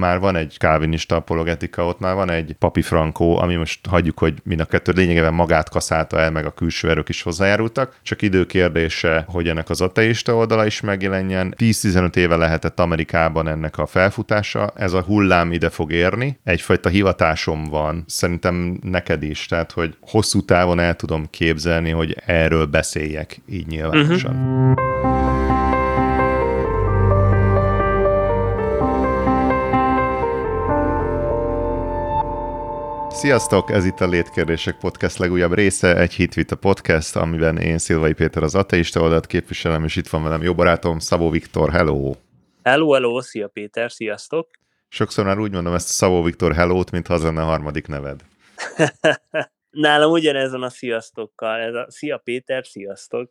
már van egy kávinista apologetika, ott már van egy papi frankó, ami most hagyjuk, hogy mind a kettő lényegében magát kaszálta el, meg a külső erők is hozzájárultak, csak idő kérdése, hogy ennek az ateista oldala is megjelenjen. 10-15 éve lehetett Amerikában ennek a felfutása, ez a hullám ide fog érni, egyfajta hivatásom van, szerintem neked is, tehát hogy hosszú távon el tudom képzelni, hogy erről beszéljek így nyilvánosan. Uh-huh. Sziasztok! Ez itt a Létkérdések Podcast legújabb része, egy hitvita podcast, amiben én Szilvai Péter az ateista oldalt képviselem, és itt van velem jó barátom Szabó Viktor, hello! Hello, hello, szia Péter, sziasztok! Sokszor már úgy mondom ezt a Szabó Viktor hello-t, mint ha a harmadik neved. Nálam ugyanezon a sziasztokkal, ez a szia Péter, sziasztok!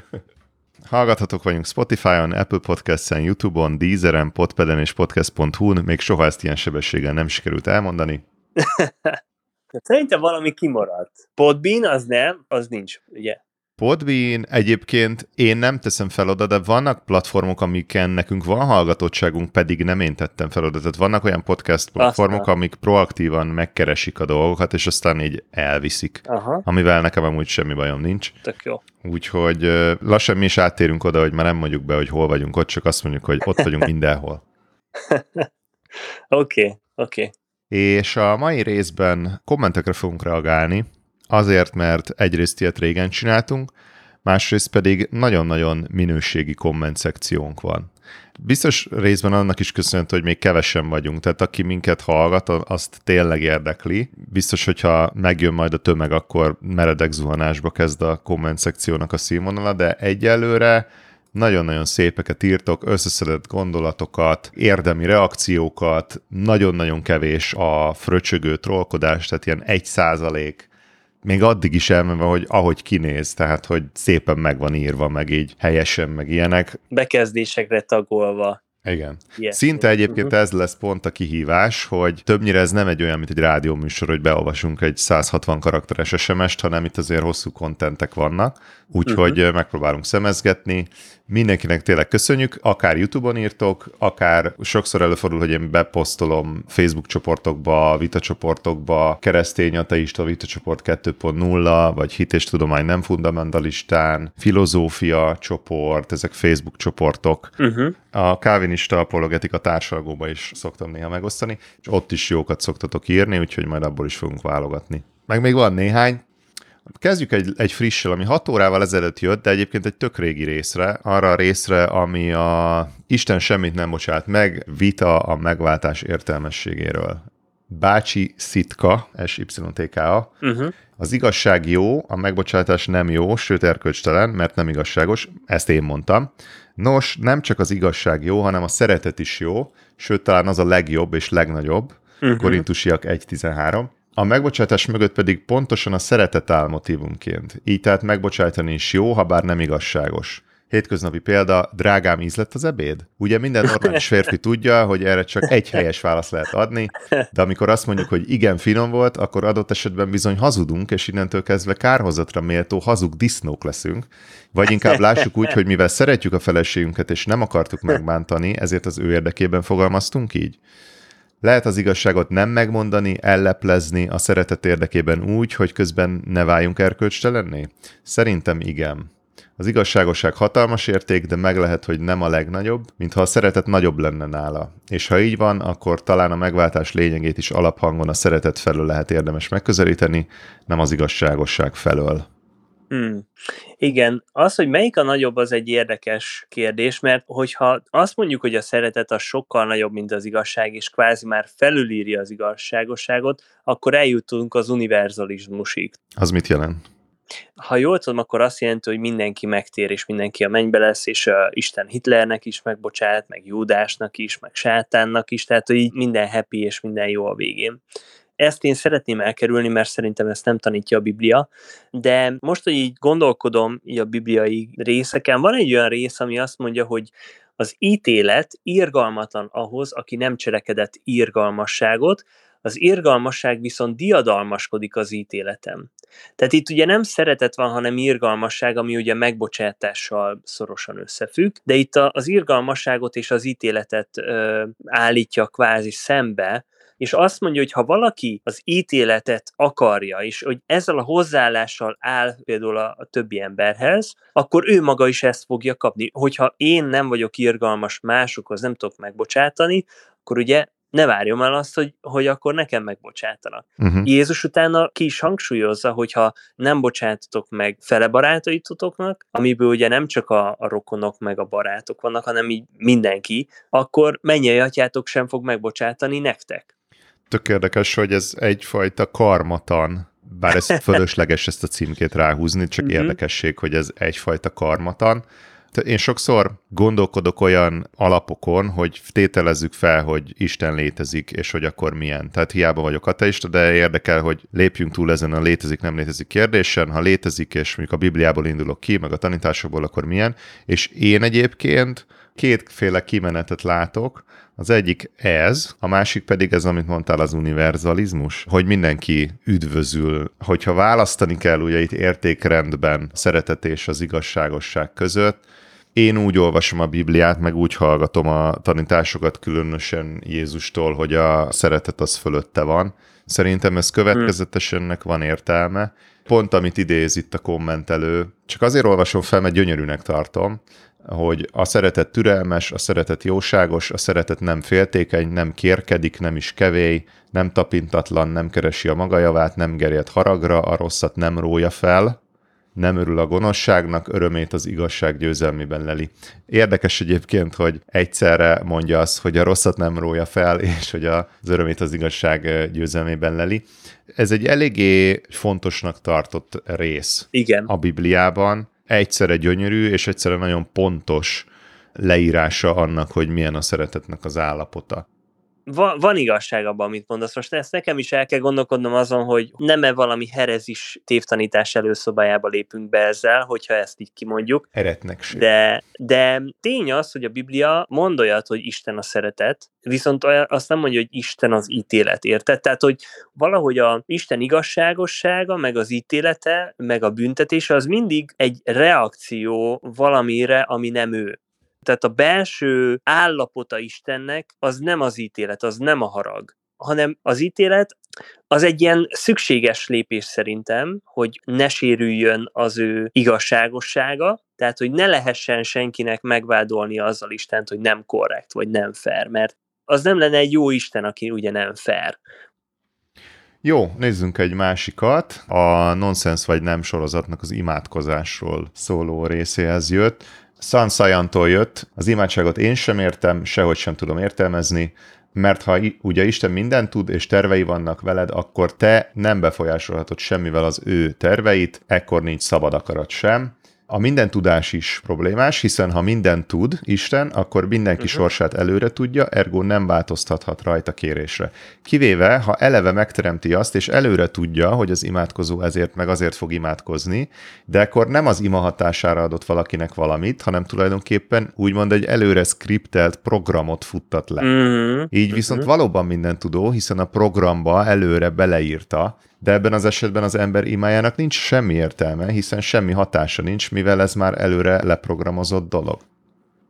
Hallgathatok vagyunk Spotify-on, Apple Podcast-en, YouTube-on, Deezeren, Podpeden és podcast.hu-n. Még soha ezt ilyen sebességgel nem sikerült elmondani. Szerintem valami kimaradt. Podbean az nem, az nincs, ugye? Podbean egyébként én nem teszem fel oda, de vannak platformok, amiken nekünk van hallgatottságunk, pedig nem én tettem fel oda. Tehát vannak olyan podcast platformok, aztán. amik proaktívan megkeresik a dolgokat, és aztán így elviszik. Aha. Amivel nekem amúgy semmi bajom nincs. Tök jó. Úgyhogy lassan mi is áttérünk oda, hogy már nem mondjuk be, hogy hol vagyunk ott, csak azt mondjuk, hogy ott vagyunk mindenhol. Oké, oké. Okay, okay és a mai részben kommentekre fogunk reagálni, azért, mert egyrészt ilyet régen csináltunk, másrészt pedig nagyon-nagyon minőségi komment szekciónk van. Biztos részben annak is köszönhető, hogy még kevesen vagyunk, tehát aki minket hallgat, azt tényleg érdekli. Biztos, hogyha megjön majd a tömeg, akkor meredek zuhanásba kezd a komment szekciónak a színvonala, de egyelőre nagyon-nagyon szépeket írtok, összeszedett gondolatokat, érdemi reakciókat, nagyon-nagyon kevés a fröcsögő trollkodás, tehát ilyen egy százalék még addig is elmenve, hogy ahogy kinéz, tehát hogy szépen meg van írva, meg így helyesen, meg ilyenek. Bekezdésekre tagolva. Igen. Yes. Szinte egyébként uh-huh. ez lesz pont a kihívás, hogy többnyire ez nem egy olyan, mint egy rádióműsor, hogy beolvasunk egy 160 karakteres SMS-t, hanem itt azért hosszú kontentek vannak, úgyhogy uh-huh. megpróbálunk szemezgetni, Mindenkinek tényleg köszönjük, akár YouTube-on írtok, akár sokszor előfordul, hogy én beposztolom Facebook csoportokba, vitacsoportokba, keresztény ateista vitacsoport 2.0, vagy hit és tudomány nem fundamentalistán, filozófia csoport, ezek Facebook csoportok. Uh-huh. A kávinista apologetika társalgóba is szoktam néha megosztani, és ott is jókat szoktatok írni, úgyhogy majd abból is fogunk válogatni. Meg még van néhány, Kezdjük egy, egy frissel, ami 6 órával ezelőtt jött, de egyébként egy tök régi részre, arra a részre, ami a Isten semmit nem bocsát meg, vita a megváltás értelmességéről. Bácsi Szitka, SYTKA. Uh-huh. Az igazság jó, a megbocsátás nem jó, sőt erkölcstelen, mert nem igazságos, ezt én mondtam. Nos, nem csak az igazság jó, hanem a szeretet is jó, sőt talán az a legjobb és legnagyobb. Uh-huh. Korintusiak 1.13. A megbocsátás mögött pedig pontosan a szeretet áll motivumként. Így tehát megbocsátani is jó, ha bár nem igazságos. Hétköznapi példa, drágám íz lett az ebéd? Ugye minden normális férfi tudja, hogy erre csak egy helyes választ lehet adni, de amikor azt mondjuk, hogy igen, finom volt, akkor adott esetben bizony hazudunk, és innentől kezdve kárhozatra méltó hazug disznók leszünk. Vagy inkább lássuk úgy, hogy mivel szeretjük a feleségünket, és nem akartuk megbántani, ezért az ő érdekében fogalmaztunk így. Lehet az igazságot nem megmondani, elleplezni a szeretet érdekében úgy, hogy közben ne váljunk erkölcstelenné? Szerintem igen. Az igazságosság hatalmas érték, de meg lehet, hogy nem a legnagyobb, mintha a szeretet nagyobb lenne nála. És ha így van, akkor talán a megváltás lényegét is alaphangon a szeretet felől lehet érdemes megközelíteni, nem az igazságosság felől. Hmm. Igen, az, hogy melyik a nagyobb, az egy érdekes kérdés, mert hogyha azt mondjuk, hogy a szeretet az sokkal nagyobb, mint az igazság, és kvázi már felülírja az igazságosságot, akkor eljutunk az univerzalizmusig. Az mit jelent? Ha jól tudom, akkor azt jelenti, hogy mindenki megtér, és mindenki a mennybe lesz, és uh, Isten Hitlernek is megbocsát, meg Júdásnak is, meg Sátánnak is, tehát hogy így minden happy, és minden jó a végén. Ezt én szeretném elkerülni, mert szerintem ezt nem tanítja a Biblia, de most, hogy így gondolkodom így a bibliai részeken, van egy olyan rész, ami azt mondja, hogy az ítélet irgalmatlan ahhoz, aki nem cselekedett irgalmasságot, az irgalmasság viszont diadalmaskodik az ítéletem. Tehát itt ugye nem szeretet van, hanem irgalmasság, ami ugye megbocsátással szorosan összefügg, de itt az irgalmasságot és az ítéletet ö, állítja kvázi szembe, és azt mondja, hogy ha valaki az ítéletet akarja, és hogy ezzel a hozzáállással áll például a, a többi emberhez, akkor ő maga is ezt fogja kapni. Hogyha én nem vagyok irgalmas másokhoz, nem tudok megbocsátani, akkor ugye ne várjam el azt, hogy, hogy akkor nekem megbocsátanak. Uh-huh. Jézus utána ki is hangsúlyozza, hogyha nem bocsátotok meg fele barátaitotoknak, amiből ugye nem csak a, a rokonok meg a barátok vannak, hanem így mindenki, akkor mennyi atyátok sem fog megbocsátani nektek. Tök érdekes, hogy ez egyfajta karmatan, bár ez fölösleges ezt a címkét ráhúzni, csak uh-huh. érdekesség, hogy ez egyfajta karmatan, én sokszor gondolkodok olyan alapokon, hogy tételezzük fel, hogy Isten létezik, és hogy akkor milyen. Tehát hiába vagyok ateista, de érdekel, hogy lépjünk túl ezen a létezik, nem létezik kérdésen. Ha létezik, és mondjuk a Bibliából indulok ki, meg a tanításokból, akkor milyen. És én egyébként kétféle kimenetet látok. Az egyik ez, a másik pedig ez, amit mondtál, az univerzalizmus, hogy mindenki üdvözül. Hogyha választani kell ugye itt értékrendben szeretet és az igazságosság között, én úgy olvasom a Bibliát, meg úgy hallgatom a tanításokat, különösen Jézustól, hogy a szeretet az fölötte van. Szerintem ez következetesennek van értelme. Pont amit idéz itt a kommentelő, csak azért olvasom fel, mert gyönyörűnek tartom, hogy a szeretet türelmes, a szeretet jóságos, a szeretet nem féltékeny, nem kérkedik, nem is kevély, nem tapintatlan, nem keresi a maga javát, nem gerjed haragra, a rosszat nem rója fel, nem örül a gonoszságnak, örömét az igazság győzelmében leli. Érdekes egyébként, hogy egyszerre mondja azt, hogy a rosszat nem rója fel, és hogy az örömét az igazság győzelmében leli. Ez egy eléggé fontosnak tartott rész Igen. a Bibliában. Egyszerre gyönyörű, és egyszerre nagyon pontos leírása annak, hogy milyen a szeretetnek az állapota van, van igazság abban, amit mondasz. Most ezt nekem is el kell gondolkodnom azon, hogy nem-e valami herezis tévtanítás előszobájába lépünk be ezzel, hogyha ezt így kimondjuk. Eretnekség. De, de tény az, hogy a Biblia mond olyat, hogy Isten a szeretet, viszont azt nem mondja, hogy Isten az ítélet, érted? Tehát, hogy valahogy a Isten igazságossága, meg az ítélete, meg a büntetése, az mindig egy reakció valamire, ami nem ő. Tehát a belső állapota Istennek az nem az ítélet, az nem a harag, hanem az ítélet az egy ilyen szükséges lépés szerintem, hogy ne sérüljön az ő igazságossága, tehát hogy ne lehessen senkinek megvádolni azzal Istent, hogy nem korrekt, vagy nem fair, mert az nem lenne egy jó Isten, aki ugye nem fair. Jó, nézzünk egy másikat. A Nonsense vagy nem sorozatnak az imádkozásról szóló részéhez jött. Sansajantól jött, az imádságot én sem értem, sehogy sem tudom értelmezni, mert ha ugye Isten mindent tud, és tervei vannak veled, akkor te nem befolyásolhatod semmivel az ő terveit, ekkor nincs szabad akarat sem, a minden tudás is problémás, hiszen ha minden tud Isten, akkor mindenki uh-huh. sorsát előre tudja, ergo nem változtathat rajta kérésre. Kivéve, ha eleve megteremti azt, és előre tudja, hogy az imádkozó ezért meg azért fog imádkozni, de akkor nem az ima hatására adott valakinek valamit, hanem tulajdonképpen úgymond egy előre skriptelt programot futtat le. Uh-huh. Így viszont uh-huh. valóban minden tudó, hiszen a programba előre beleírta, de ebben az esetben az ember imájának nincs semmi értelme, hiszen semmi hatása nincs, mivel ez már előre leprogramozott dolog.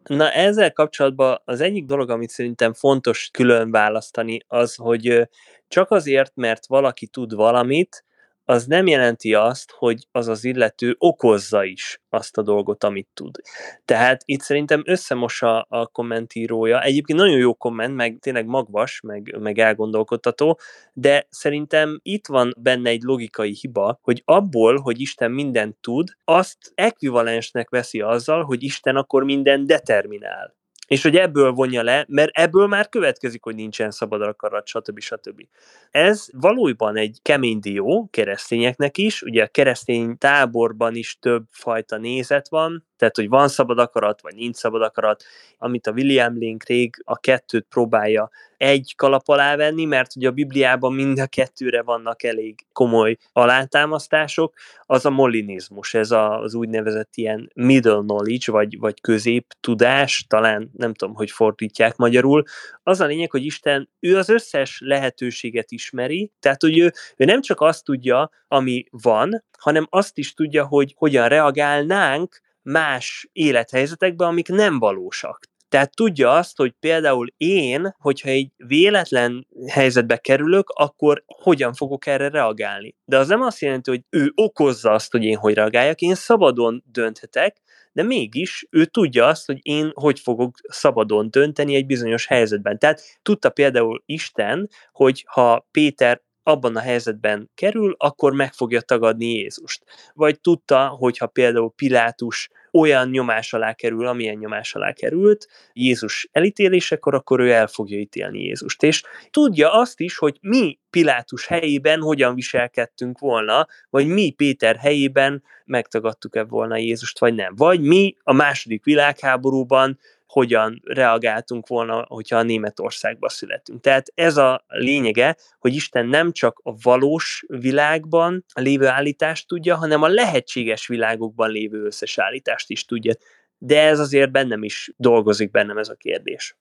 Na ezzel kapcsolatban az egyik dolog, amit szerintem fontos külön választani, az, hogy csak azért, mert valaki tud valamit, az nem jelenti azt, hogy az az illető okozza is azt a dolgot, amit tud. Tehát itt szerintem összemossa a kommentírója. Egyébként nagyon jó komment, meg tényleg magvas, meg, meg elgondolkodtató, de szerintem itt van benne egy logikai hiba, hogy abból, hogy Isten mindent tud, azt ekvivalensnek veszi azzal, hogy Isten akkor minden determinál és hogy ebből vonja le, mert ebből már következik, hogy nincsen szabad akarat, stb. stb. Ez valójában egy kemény dió keresztényeknek is, ugye a keresztény táborban is több fajta nézet van, Tehát, hogy van szabad akarat, vagy nincs szabad akarat, amit a William Lane Craig a kettőt próbálja egy kalap alá venni, mert ugye a Bibliában mind a kettőre vannak elég komoly alátámasztások, az a molinizmus, ez az úgynevezett ilyen middle knowledge, vagy, vagy közép tudás, talán nem tudom, hogy fordítják magyarul. Az a lényeg, hogy Isten, ő az összes lehetőséget ismeri, tehát hogy ő, ő nem csak azt tudja, ami van, hanem azt is tudja, hogy hogyan reagálnánk más élethelyzetekben, amik nem valósak. Tehát tudja azt, hogy például én, hogyha egy véletlen helyzetbe kerülök, akkor hogyan fogok erre reagálni. De az nem azt jelenti, hogy ő okozza azt, hogy én hogy reagáljak, én szabadon dönthetek, de mégis ő tudja azt, hogy én hogy fogok szabadon dönteni egy bizonyos helyzetben. Tehát tudta például Isten, hogy ha Péter abban a helyzetben kerül, akkor meg fogja tagadni Jézust. Vagy tudta, hogyha például Pilátus olyan nyomás alá kerül, amilyen nyomás alá került Jézus elítélésekor, akkor ő el fogja ítélni Jézust. És tudja azt is, hogy mi Pilátus helyében hogyan viselkedtünk volna, vagy mi Péter helyében megtagadtuk-e volna Jézust, vagy nem. Vagy mi a második világháborúban hogyan reagáltunk volna, hogyha a Németországba születünk. Tehát ez a lényege, hogy Isten nem csak a valós világban lévő állítást tudja, hanem a lehetséges világokban lévő összes állítást is tudja. De ez azért bennem is dolgozik bennem ez a kérdés.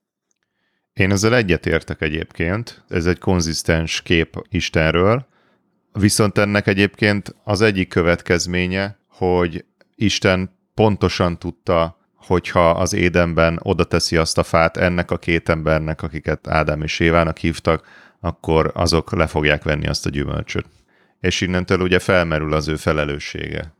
Én ezzel egyetértek egyébként, ez egy konzisztens kép Istenről, viszont ennek egyébként az egyik következménye, hogy Isten pontosan tudta hogyha az édenben oda teszi azt a fát ennek a két embernek, akiket Ádám és Évának hívtak, akkor azok le fogják venni azt a gyümölcsöt. És innentől ugye felmerül az ő felelőssége.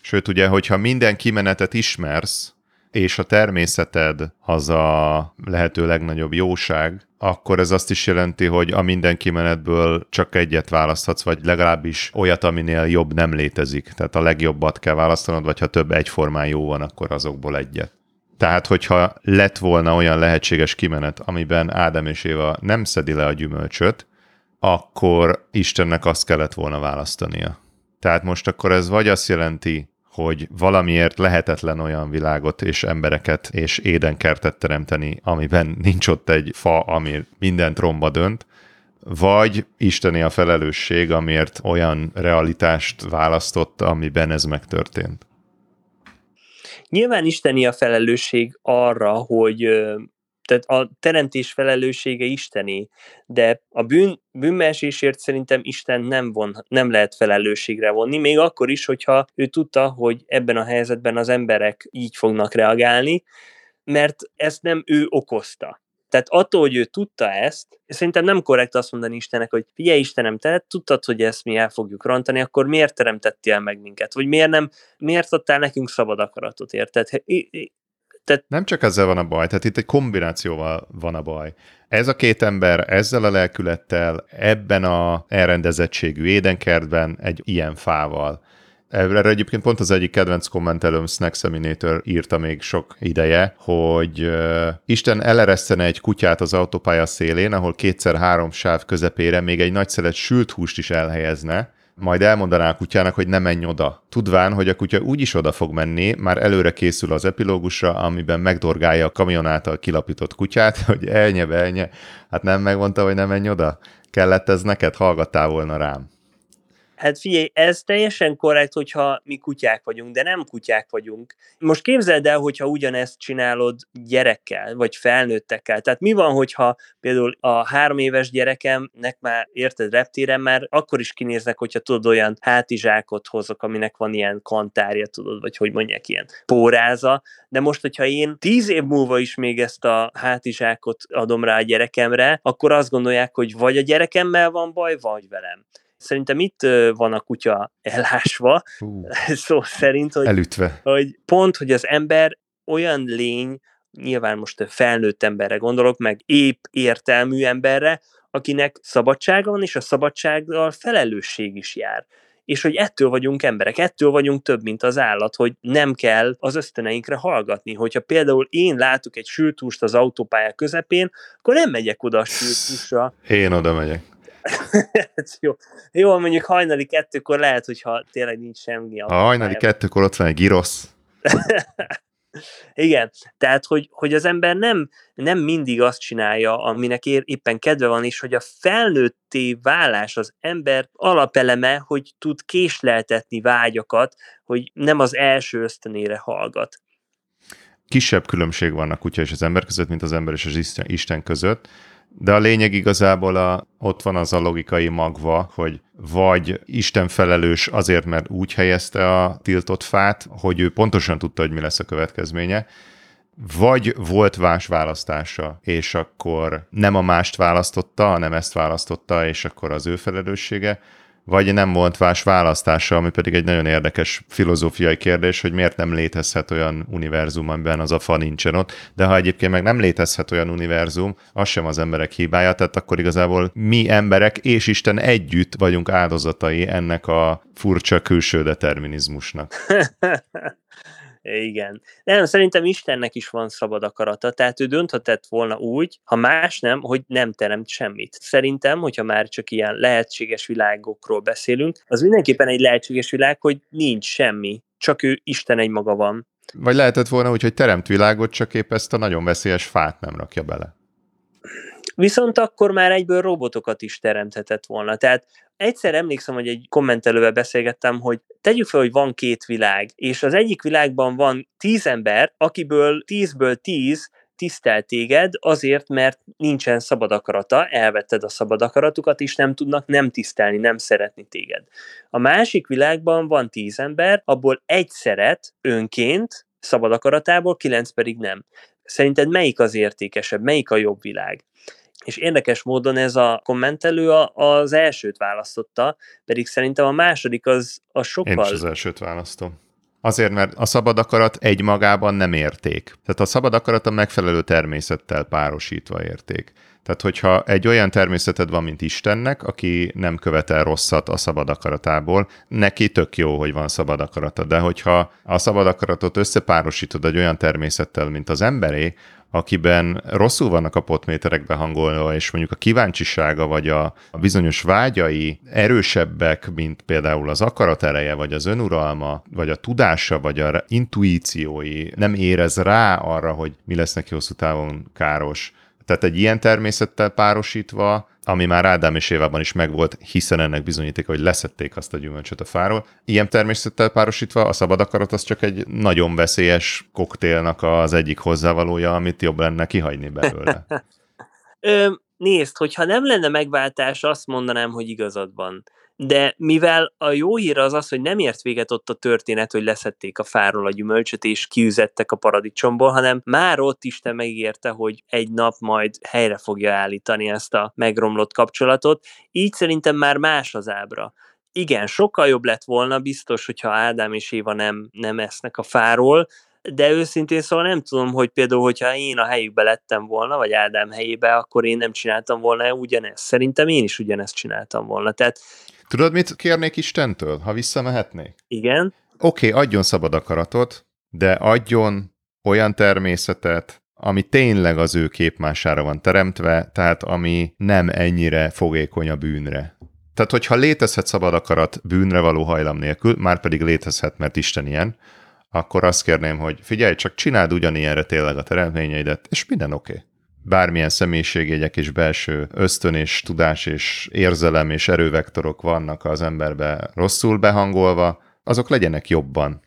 Sőt, ugye, hogyha minden kimenetet ismersz, és a természeted az a lehető legnagyobb jóság, akkor ez azt is jelenti, hogy a minden kimenetből csak egyet választhatsz, vagy legalábbis olyat, aminél jobb nem létezik. Tehát a legjobbat kell választanod, vagy ha több egyformán jó van, akkor azokból egyet. Tehát, hogyha lett volna olyan lehetséges kimenet, amiben Ádám és Éva nem szedi le a gyümölcsöt, akkor Istennek azt kellett volna választania. Tehát most akkor ez vagy azt jelenti, hogy valamiért lehetetlen olyan világot és embereket és édenkertet teremteni, amiben nincs ott egy fa, ami minden tromba dönt, vagy isteni a felelősség, amiért olyan realitást választott, amiben ez megtörtént. Nyilván isteni a felelősség arra, hogy tehát a teremtés felelőssége isteni, de a bűn, bűnmesésért szerintem Isten nem, von, nem lehet felelősségre vonni, még akkor is, hogyha ő tudta, hogy ebben a helyzetben az emberek így fognak reagálni, mert ezt nem ő okozta. Tehát attól, hogy ő tudta ezt, szerintem nem korrekt azt mondani Istennek, hogy figyelj Istenem, te tudtad, hogy ezt mi el fogjuk rontani, akkor miért teremtettél meg minket? Vagy miért nem, miért adtál nekünk szabad akaratot, érted? Tehát... Nem csak ezzel van a baj, tehát itt egy kombinációval van a baj. Ez a két ember ezzel a lelkülettel, ebben a elrendezettségű édenkertben, egy ilyen fával. Erre egyébként pont az egyik kedvenc kommentelőm, Snacksaminator írta még sok ideje, hogy Isten eleresztene egy kutyát az autópálya szélén, ahol kétszer-három sáv közepére még egy nagy szelet sült húst is elhelyezne, majd elmondaná a kutyának, hogy ne menj oda. Tudván, hogy a kutya úgyis oda fog menni, már előre készül az epilógusra, amiben megdorgálja a kamion által kilapított kutyát, hogy elnye, elnye. Hát nem megmondta, hogy ne menj oda? Kellett ez neked? Hallgattál volna rám. Hát figyelj, ez teljesen korrekt, hogyha mi kutyák vagyunk, de nem kutyák vagyunk. Most képzeld el, hogyha ugyanezt csinálod gyerekkel, vagy felnőttekkel. Tehát mi van, hogyha például a három éves gyerekemnek már, érted, reptéren már akkor is kinéznek, hogyha tudod, olyan hátizsákot hozok, aminek van ilyen kantárja, tudod, vagy hogy mondják, ilyen póráza. De most, hogyha én tíz év múlva is még ezt a hátizsákot adom rá a gyerekemre, akkor azt gondolják, hogy vagy a gyerekemmel van baj, vagy velem. Szerintem itt van a kutya elásva, uh, szó szerint, hogy, elütve. hogy pont, hogy az ember olyan lény, nyilván most felnőtt emberre gondolok, meg épp értelmű emberre, akinek szabadsága van, és a szabadsággal felelősség is jár. És hogy ettől vagyunk emberek, ettől vagyunk több, mint az állat, hogy nem kell az ösztöneinkre hallgatni. Hogyha például én látok egy sültúst az autópálya közepén, akkor nem megyek oda a sültúsra. Én oda megyek. jó. jó, mondjuk hajnali kettőkor lehet, hogyha tényleg nincs semmi. A hajnali kettőkor ott van egy girosz. Igen, tehát, hogy, hogy az ember nem, nem mindig azt csinálja, aminek ér, éppen kedve van, és hogy a felnőtté válás az ember alapeleme, hogy tud késleltetni vágyakat, hogy nem az első ösztönére hallgat. Kisebb különbség vannak kutya és az ember között, mint az ember és az Isten között, de a lényeg igazából a, ott van az a logikai magva, hogy vagy Isten felelős azért, mert úgy helyezte a tiltott fát, hogy ő pontosan tudta, hogy mi lesz a következménye, vagy volt más választása, és akkor nem a mást választotta, hanem ezt választotta, és akkor az ő felelőssége, vagy nem volt más választása, ami pedig egy nagyon érdekes filozófiai kérdés, hogy miért nem létezhet olyan univerzum, amiben az a fa nincsen ott, de ha egyébként meg nem létezhet olyan univerzum, az sem az emberek hibája, tehát akkor igazából mi emberek és Isten együtt vagyunk áldozatai ennek a furcsa külső determinizmusnak. Igen. Nem, szerintem Istennek is van szabad akarata, tehát ő dönthetett volna úgy, ha más nem, hogy nem teremt semmit. Szerintem, hogyha már csak ilyen lehetséges világokról beszélünk, az mindenképpen egy lehetséges világ, hogy nincs semmi, csak ő Isten egy maga van. Vagy lehetett volna úgy, hogy teremt világot, csak épp ezt a nagyon veszélyes fát nem rakja bele. Viszont akkor már egyből robotokat is teremthetett volna. Tehát egyszer emlékszem, hogy egy kommentelővel beszélgettem, hogy tegyük fel, hogy van két világ, és az egyik világban van tíz ember, akiből tízből tíz tisztel téged azért, mert nincsen szabad akarata, elvetted a szabad akaratukat, és nem tudnak nem tisztelni, nem szeretni téged. A másik világban van tíz ember, abból egy szeret önként, szabad akaratából, kilenc pedig nem. Szerinted melyik az értékesebb, melyik a jobb világ? És érdekes módon ez a kommentelő az elsőt választotta, pedig szerintem a második az, az sokkal... Én is az elsőt választom. Azért, mert a szabad akarat egymagában nem érték. Tehát a szabad akarat a megfelelő természettel párosítva érték. Tehát, hogyha egy olyan természeted van, mint Istennek, aki nem követel rosszat a szabad akaratából, neki tök jó, hogy van szabad akarata. De hogyha a szabad akaratot összepárosítod egy olyan természettel, mint az emberé, akiben rosszul vannak a potméterek behangolva, és mondjuk a kíváncsisága vagy a, bizonyos vágyai erősebbek, mint például az akaratereje, vagy az önuralma, vagy a tudása, vagy a intuíciói, nem érez rá arra, hogy mi lesz neki hosszú távon káros. Tehát egy ilyen természettel párosítva ami már Ádám és Évában is megvolt, hiszen ennek bizonyítéka, hogy leszették azt a gyümölcsöt a fáról. Ilyen természettel párosítva a szabad akarat az csak egy nagyon veszélyes koktélnak az egyik hozzávalója, amit jobb lenne kihagyni belőle. Ö, nézd, hogyha nem lenne megváltás, azt mondanám, hogy igazad van de mivel a jó hír az az, hogy nem ért véget ott a történet, hogy leszették a fáról a gyümölcsöt, és kiüzettek a paradicsomból, hanem már ott Isten megérte, hogy egy nap majd helyre fogja állítani ezt a megromlott kapcsolatot, így szerintem már más az ábra. Igen, sokkal jobb lett volna biztos, hogyha Ádám és Éva nem, nem esznek a fáról, de őszintén szóval nem tudom, hogy például, hogyha én a helyükbe lettem volna, vagy Ádám helyébe, akkor én nem csináltam volna ugyanezt. Szerintem én is ugyanezt csináltam volna. Tehát Tudod, mit kérnék Istentől, ha visszamehetnék? Igen. Oké, okay, adjon szabad akaratot, de adjon olyan természetet, ami tényleg az ő képmására van teremtve, tehát ami nem ennyire fogékony a bűnre. Tehát, hogyha létezhet szabad akarat bűnre való hajlam nélkül, már pedig létezhet, mert Isten ilyen, akkor azt kérném, hogy figyelj, csak csináld ugyanilyenre tényleg a teremtményeidet, és minden oké. Okay bármilyen személyiségjegyek és belső ösztön és tudás és érzelem és erővektorok vannak az emberbe rosszul behangolva, azok legyenek jobban.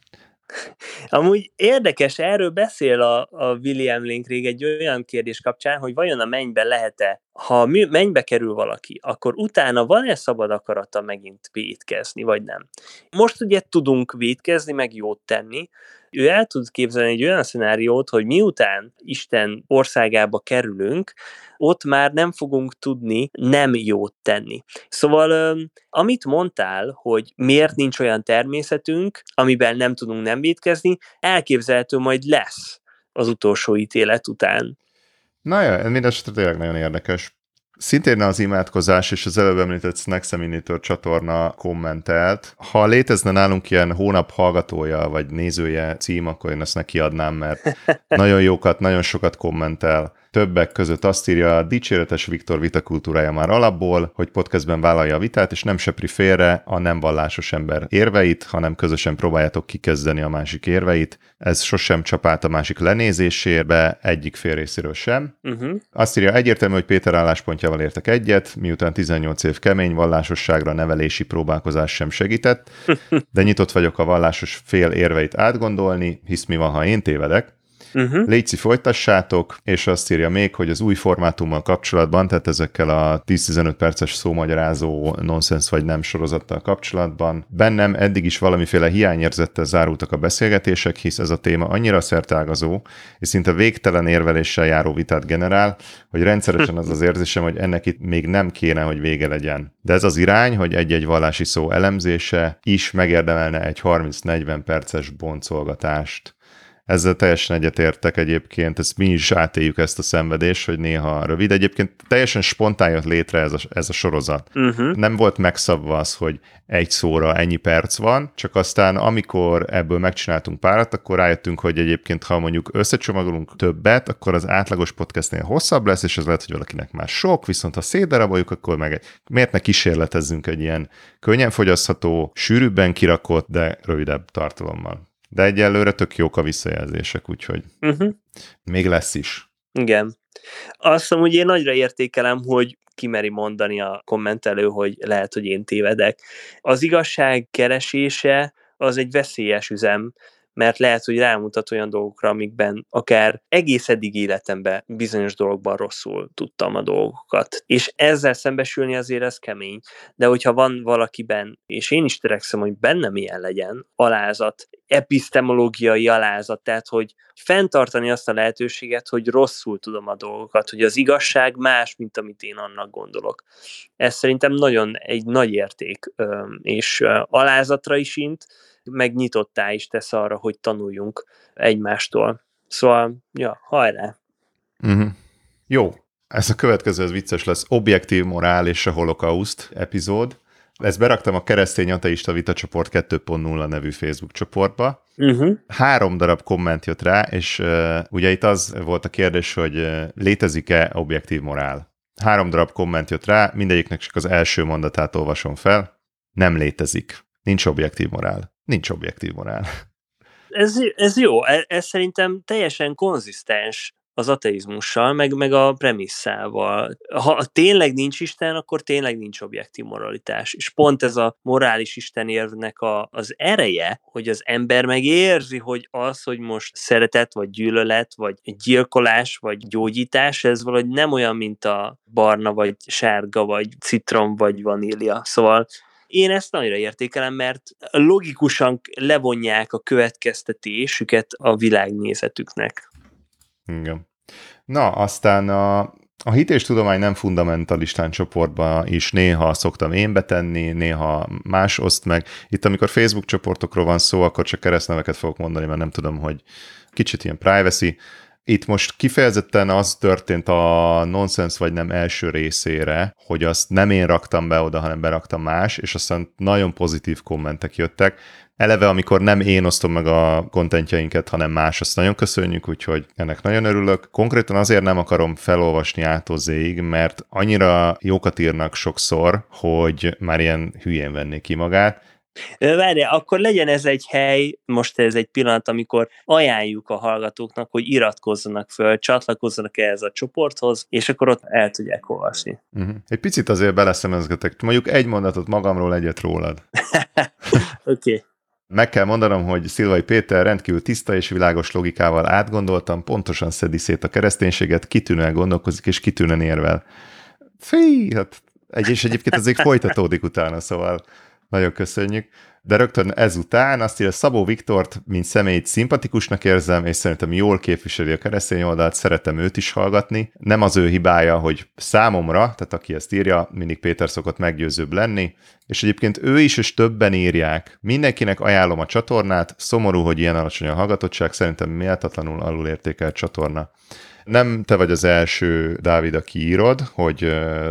Amúgy érdekes, erről beszél a, a William Linkrég egy olyan kérdés kapcsán, hogy vajon a mennybe lehet-e, ha mennybe kerül valaki, akkor utána van-e szabad akarata megint védkezni, vagy nem? Most ugye tudunk védkezni, meg jót tenni, ő el tud képzelni egy olyan szenáriót, hogy miután Isten országába kerülünk, ott már nem fogunk tudni nem jót tenni. Szóval, amit mondtál, hogy miért nincs olyan természetünk, amiben nem tudunk nem védkezni, elképzelhető majd lesz az utolsó ítélet után. Na ja, mindesetre tényleg nagyon érdekes. Szintén az imádkozás és az előbb említett Snacks Eminitor csatorna kommentelt. Ha létezne nálunk ilyen hónap hallgatója vagy nézője cím, akkor én ezt neki adnám, mert nagyon jókat, nagyon sokat kommentel többek között azt írja, a dicséretes Viktor vitakultúrája már alapból, hogy podcastben vállalja a vitát, és nem sepri félre a nem vallásos ember érveit, hanem közösen próbáljátok kikezdeni a másik érveit. Ez sosem csapált a másik lenézésébe, egyik fél részéről sem. Uh-huh. Azt írja, egyértelmű, hogy Péter álláspontjával értek egyet, miután 18 év kemény vallásosságra nevelési próbálkozás sem segített, de nyitott vagyok a vallásos fél érveit átgondolni, hisz mi van, ha én tévedek. Uh-huh. Léci folytassátok, és azt írja még, hogy az új formátummal kapcsolatban, tehát ezekkel a 10-15 perces szómagyarázó nonsens vagy nem sorozattal kapcsolatban, bennem eddig is valamiféle hiányérzettel zárultak a beszélgetések, hisz ez a téma annyira szertágazó, és szinte végtelen érveléssel járó vitát generál, hogy rendszeresen az az érzésem, hogy ennek itt még nem kéne, hogy vége legyen. De ez az irány, hogy egy-egy vallási szó elemzése is megérdemelne egy 30-40 perces boncolgatást. Ezzel teljesen egyetértek egyébként, ezt mi is átéljük ezt a szenvedést, hogy néha rövid. Egyébként teljesen spontán jött létre ez a, ez a sorozat. Uh-huh. Nem volt megszabva az, hogy egy szóra ennyi perc van, csak aztán amikor ebből megcsináltunk párat, akkor rájöttünk, hogy egyébként ha mondjuk összecsomagolunk többet, akkor az átlagos podcastnél hosszabb lesz, és ez lehet, hogy valakinek már sok, viszont ha szétdaraboljuk, akkor meg miért ne kísérletezzünk egy ilyen könnyen fogyasztható, sűrűbben kirakott, de rövidebb tartalommal. De egyelőre tök jók a visszajelzések, úgyhogy uh-huh. még lesz is. Igen. Azt hogy én nagyra értékelem, hogy kimeri mondani a kommentelő, hogy lehet, hogy én tévedek. Az igazság keresése az egy veszélyes üzem, mert lehet, hogy rámutat olyan dolgokra, amikben akár egész eddig életemben bizonyos dolgokban rosszul tudtam a dolgokat. És ezzel szembesülni azért ez kemény. De hogyha van valakiben, és én is törekszem, hogy bennem ilyen legyen, alázat, epistemológiai alázat, tehát hogy fenntartani azt a lehetőséget, hogy rosszul tudom a dolgokat, hogy az igazság más, mint amit én annak gondolok. Ez szerintem nagyon egy nagy érték, és alázatra is int, meg nyitottá is tesz arra, hogy tanuljunk egymástól. Szóval, ja, hajrá! Uh-huh. Jó, ez a következő, ez vicces lesz. Objektív morál és a holokauszt epizód. Ezt beraktam a keresztény ateista vitacsoport 2.0 nevű Facebook csoportba. Uh-huh. Három darab komment jött rá, és uh, ugye itt az volt a kérdés, hogy uh, létezik-e objektív morál. Három darab komment jött rá, mindegyiknek csak az első mondatát olvasom fel. Nem létezik. Nincs objektív morál nincs objektív morál. Ez, ez jó, ez, ez szerintem teljesen konzisztens az ateizmussal, meg, meg a premisszával. Ha tényleg nincs Isten, akkor tényleg nincs objektív moralitás. És pont ez a morális Isten érvnek a, az ereje, hogy az ember megérzi, hogy az, hogy most szeretet, vagy gyűlölet, vagy gyilkolás, vagy gyógyítás, ez valahogy nem olyan, mint a barna, vagy sárga, vagy citrom, vagy vanília. Szóval én ezt nagyra értékelem, mert logikusan levonják a következtetésüket a világnézetüknek. Igen. Na, aztán a, a hit és tudomány nem fundamentalistán csoportba is néha szoktam én betenni, néha más oszt meg. Itt, amikor Facebook csoportokról van szó, akkor csak keresztneveket fogok mondani, mert nem tudom, hogy kicsit ilyen privacy. Itt most kifejezetten az történt a nonsense vagy nem első részére, hogy azt nem én raktam be oda, hanem beraktam más, és aztán nagyon pozitív kommentek jöttek. Eleve, amikor nem én osztom meg a kontentjainket, hanem más, azt nagyon köszönjük, úgyhogy ennek nagyon örülök. Konkrétan azért nem akarom felolvasni átozéig, mert annyira jókat írnak sokszor, hogy már ilyen hülyén vennék ki magát, Várj, akkor legyen ez egy hely, most ez egy pillanat, amikor ajánljuk a hallgatóknak, hogy iratkozzanak föl, csatlakozzanak ehhez a csoporthoz, és akkor ott el tudják olvasni. Uh-huh. Egy picit azért beleszemezgetek, mondjuk egy mondatot magamról, egyet rólad. Oké. okay. Meg kell mondanom, hogy Szilvai Péter rendkívül tiszta és világos logikával átgondoltam, pontosan szedi szét a kereszténységet, kitűnően gondolkozik és kitűnően érvel. Fí, hát egy, és egyébként még folytatódik utána, szóval nagyon köszönjük. De rögtön ezután azt írja, Szabó Viktort, mint személyt szimpatikusnak érzem, és szerintem jól képviseli a keresztény oldalt, szeretem őt is hallgatni. Nem az ő hibája, hogy számomra, tehát aki ezt írja, mindig Péter szokott meggyőzőbb lenni, és egyébként ő is, és többen írják. Mindenkinek ajánlom a csatornát, szomorú, hogy ilyen alacsony a hallgatottság, szerintem méltatlanul alulértékelt csatorna nem te vagy az első, Dávid, aki írod, hogy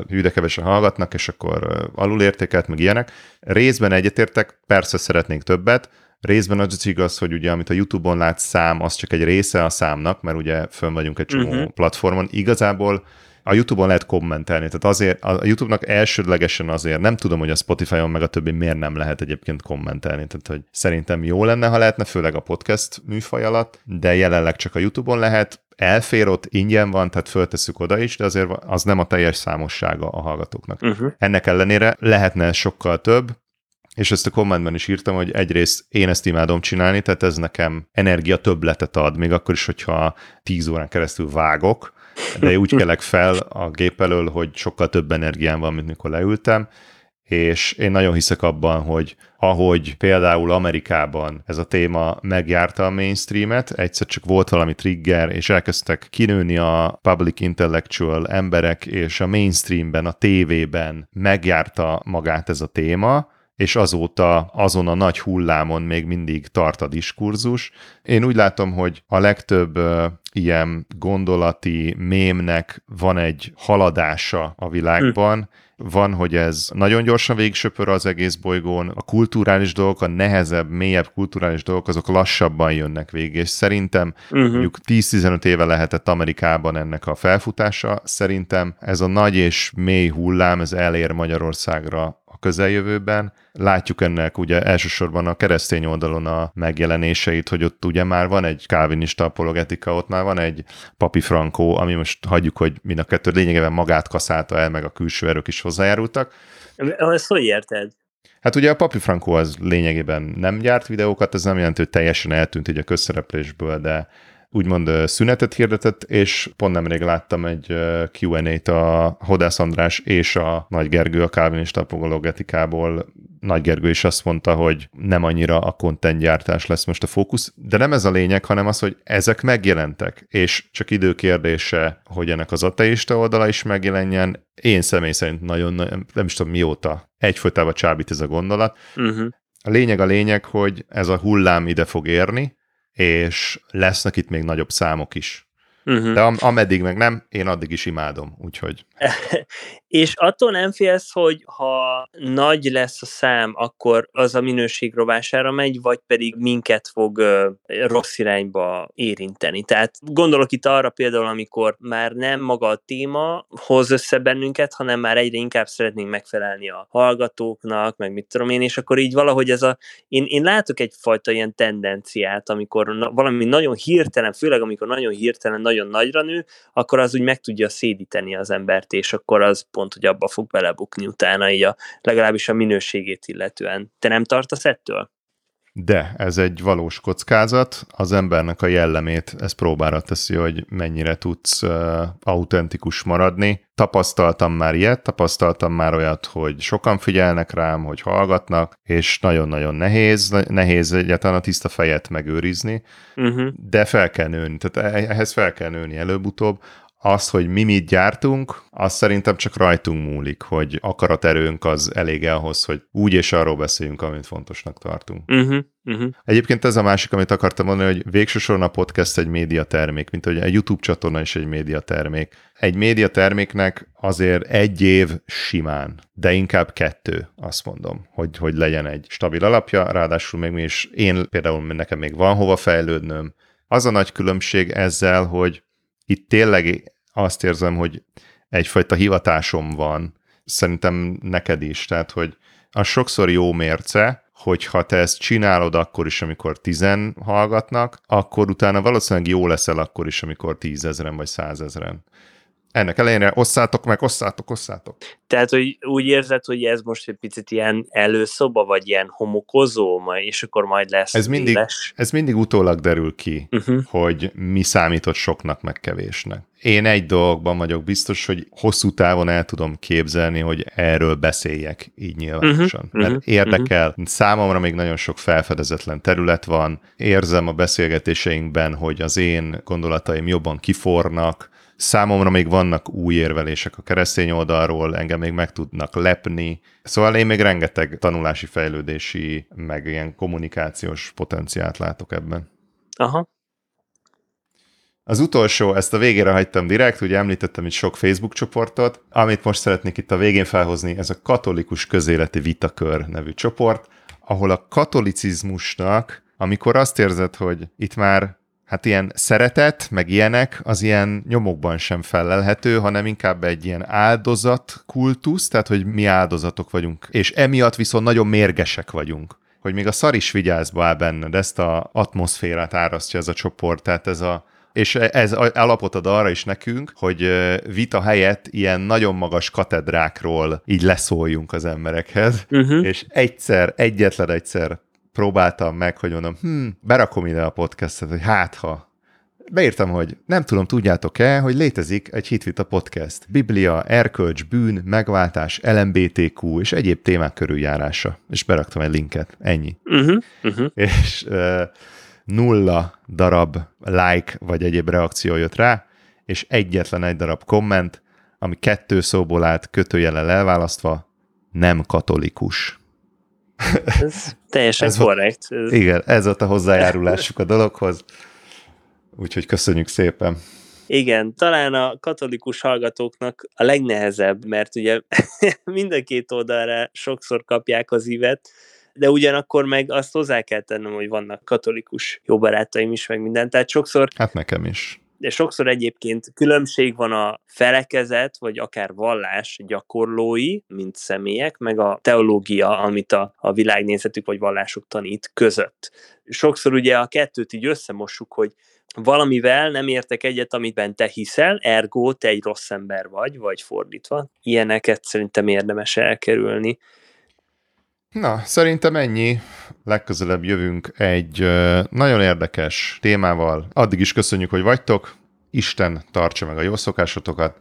hű, de kevesen hallgatnak, és akkor alulértékelt, meg ilyenek. Részben egyetértek, persze szeretnénk többet, részben az is igaz, hogy ugye amit a YouTube-on látsz szám, az csak egy része a számnak, mert ugye fönn vagyunk egy csomó uh-huh. platformon. Igazából a YouTube-on lehet kommentelni, tehát azért a YouTube-nak elsődlegesen azért, nem tudom, hogy a Spotify-on meg a többi miért nem lehet egyébként kommentelni, tehát hogy szerintem jó lenne, ha lehetne, főleg a podcast műfaj alatt, de jelenleg csak a YouTube-on lehet, elfér ott, ingyen van, tehát föltesszük oda is, de azért az nem a teljes számossága a hallgatóknak. Uh-huh. Ennek ellenére lehetne sokkal több, és ezt a kommentben is írtam, hogy egyrészt én ezt imádom csinálni, tehát ez nekem energia többletet ad, még akkor is, hogyha 10 órán keresztül vágok, de úgy kelek fel a gép elől, hogy sokkal több energiám van, mint mikor leültem, és én nagyon hiszek abban, hogy ahogy például Amerikában ez a téma megjárta a mainstreamet, egyszer csak volt valami trigger, és elkezdtek kinőni a public intellectual emberek, és a mainstreamben, a tévében megjárta magát ez a téma, és azóta azon a nagy hullámon még mindig tart a diskurzus. Én úgy látom, hogy a legtöbb ilyen gondolati mémnek van egy haladása a világban, hm van, hogy ez nagyon gyorsan végsöpör az egész bolygón, a kulturális dolgok, a nehezebb, mélyebb kulturális dolgok, azok lassabban jönnek végig, és szerintem uh-huh. mondjuk 10-15 éve lehetett Amerikában ennek a felfutása, szerintem ez a nagy és mély hullám, ez elér Magyarországra a közeljövőben. Látjuk ennek ugye elsősorban a keresztény oldalon a megjelenéseit, hogy ott ugye már van egy kávinista apologetika, ott már van egy papi frankó, ami most hagyjuk, hogy mind a kettő lényegében magát kaszálta el, meg a külső erők is hozzájárultak. Ezt hogy érted? Hát ugye a Papi Franco az lényegében nem gyárt videókat, ez nem jelenti, hogy teljesen eltűnt így a közszereplésből, de úgymond szünetet hirdetett, és pont nemrég láttam egy Q&A-t a Hodász András és a Nagy Gergő a Calvinista apologetikából. Nagy Gergő is azt mondta, hogy nem annyira a content gyártás lesz most a fókusz, de nem ez a lényeg, hanem az, hogy ezek megjelentek, és csak időkérdése, hogy ennek az ateista oldala is megjelenjen. Én személy szerint nagyon, nem is tudom mióta, egyfolytában csábít ez a gondolat. Uh-huh. A lényeg a lényeg, hogy ez a hullám ide fog érni, és lesznek itt még nagyobb számok is. Uh-huh. De am- ameddig meg nem, én addig is imádom, úgyhogy. és attól nem félsz, hogy ha nagy lesz a szám, akkor az a minőség rovására megy, vagy pedig minket fog uh, rossz irányba érinteni. Tehát gondolok itt arra például, amikor már nem maga a téma hoz össze bennünket, hanem már egyre inkább szeretnénk megfelelni a hallgatóknak, meg mit tudom én, és akkor így valahogy ez a, én, én látok egyfajta ilyen tendenciát, amikor na, valami nagyon hirtelen, főleg amikor nagyon hirtelen, nagyon nagyon nagyra nő, akkor az úgy meg tudja szédíteni az embert, és akkor az pont, hogy abba fog belebukni utána, így a, legalábbis a minőségét illetően. Te nem tartasz ettől? De ez egy valós kockázat, az embernek a jellemét ez próbára teszi, hogy mennyire tudsz uh, autentikus maradni. Tapasztaltam már ilyet, tapasztaltam már olyat, hogy sokan figyelnek rám, hogy hallgatnak, és nagyon-nagyon nehéz, nehéz egyáltalán a tiszta fejet megőrizni, uh-huh. de fel kell nőni, tehát e-, ehhez fel kell nőni előbb-utóbb az, hogy mi mit gyártunk, az szerintem csak rajtunk múlik, hogy akaraterőnk az elég ahhoz, hogy úgy és arról beszéljünk, amit fontosnak tartunk. Uh-huh, uh-huh. Egyébként ez a másik, amit akartam mondani, hogy végsősorban a podcast egy médiatermék, mint hogy egy YouTube csatorna is egy médiatermék. Egy médiaterméknek azért egy év simán, de inkább kettő, azt mondom, hogy, hogy legyen egy stabil alapja, ráadásul még mi is, én például nekem még van hova fejlődnöm. Az a nagy különbség ezzel, hogy itt tényleg azt érzem, hogy egyfajta hivatásom van, szerintem neked is, tehát hogy az sokszor jó mérce, hogyha te ezt csinálod akkor is, amikor tizen hallgatnak, akkor utána valószínűleg jó leszel akkor is, amikor tízezren vagy százezren ennek elejére osszátok meg, osszátok, osszátok. Tehát, hogy úgy érzed, hogy ez most egy picit ilyen előszoba, vagy ilyen homokozó, és akkor majd lesz ez mindig, ez mindig utólag derül ki, uh-huh. hogy mi számított soknak, meg kevésnek. Én egy dologban vagyok biztos, hogy hosszú távon el tudom képzelni, hogy erről beszéljek így nyilvánosan. Uh-huh, Mert uh-huh, érdekel, uh-huh. számomra még nagyon sok felfedezetlen terület van, érzem a beszélgetéseinkben, hogy az én gondolataim jobban kifornak, Számomra még vannak új érvelések a keresztény oldalról, engem még meg tudnak lepni. Szóval én még rengeteg tanulási, fejlődési, meg ilyen kommunikációs potenciált látok ebben. Aha. Az utolsó, ezt a végére hagytam direkt, ugye említettem itt sok Facebook csoportot, amit most szeretnék itt a végén felhozni, ez a katolikus közéleti vitakör nevű csoport, ahol a katolicizmusnak, amikor azt érzed, hogy itt már hát ilyen szeretet, meg ilyenek, az ilyen nyomokban sem felelhető, hanem inkább egy ilyen áldozat kultusz, tehát hogy mi áldozatok vagyunk, és emiatt viszont nagyon mérgesek vagyunk. Hogy még a szar is vigyázba áll benned, ezt a atmoszférát árasztja ez a csoport, tehát ez a és ez alapot ad arra is nekünk, hogy vita helyett ilyen nagyon magas katedrákról így leszóljunk az emberekhez, uh-huh. és egyszer, egyetlen egyszer próbáltam meg, hogy mondom, hm, berakom ide a podcastet, hogy hát ha beírtam, hogy nem tudom, tudjátok-e, hogy létezik egy hitvita podcast. Biblia, erkölcs, bűn, megváltás, LMBTQ és egyéb témák körüljárása. És beraktam egy linket. Ennyi. Uh-huh, uh-huh. És uh, nulla darab like vagy egyéb reakció jött rá, és egyetlen egy darab komment, ami kettő szóból állt kötőjellel elválasztva, nem katolikus. Ez teljesen ez korrekt. Ez... Igen, ez volt a hozzájárulásuk a dologhoz. Úgyhogy köszönjük szépen. Igen, talán a katolikus hallgatóknak a legnehezebb, mert ugye mind a két oldalra sokszor kapják az ívet, de ugyanakkor meg azt hozzá kell tennem, hogy vannak katolikus jó barátaim is, meg minden. Tehát sokszor... Hát nekem is. De sokszor egyébként különbség van a felekezet, vagy akár vallás gyakorlói, mint személyek, meg a teológia, amit a, a világnézetük vagy vallásuk tanít között. Sokszor ugye a kettőt így összemossuk, hogy valamivel nem értek egyet, amiben te hiszel, ergo te egy rossz ember vagy, vagy fordítva. Ilyeneket szerintem érdemes elkerülni. Na, szerintem ennyi. Legközelebb jövünk egy nagyon érdekes témával. Addig is köszönjük, hogy vagytok. Isten tartsa meg a jó szokásotokat.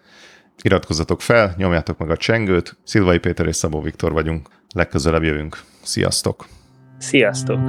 Iratkozzatok fel, nyomjátok meg a csengőt. Szilvai Péter és Szabó Viktor vagyunk. Legközelebb jövünk. Sziasztok! Sziasztok!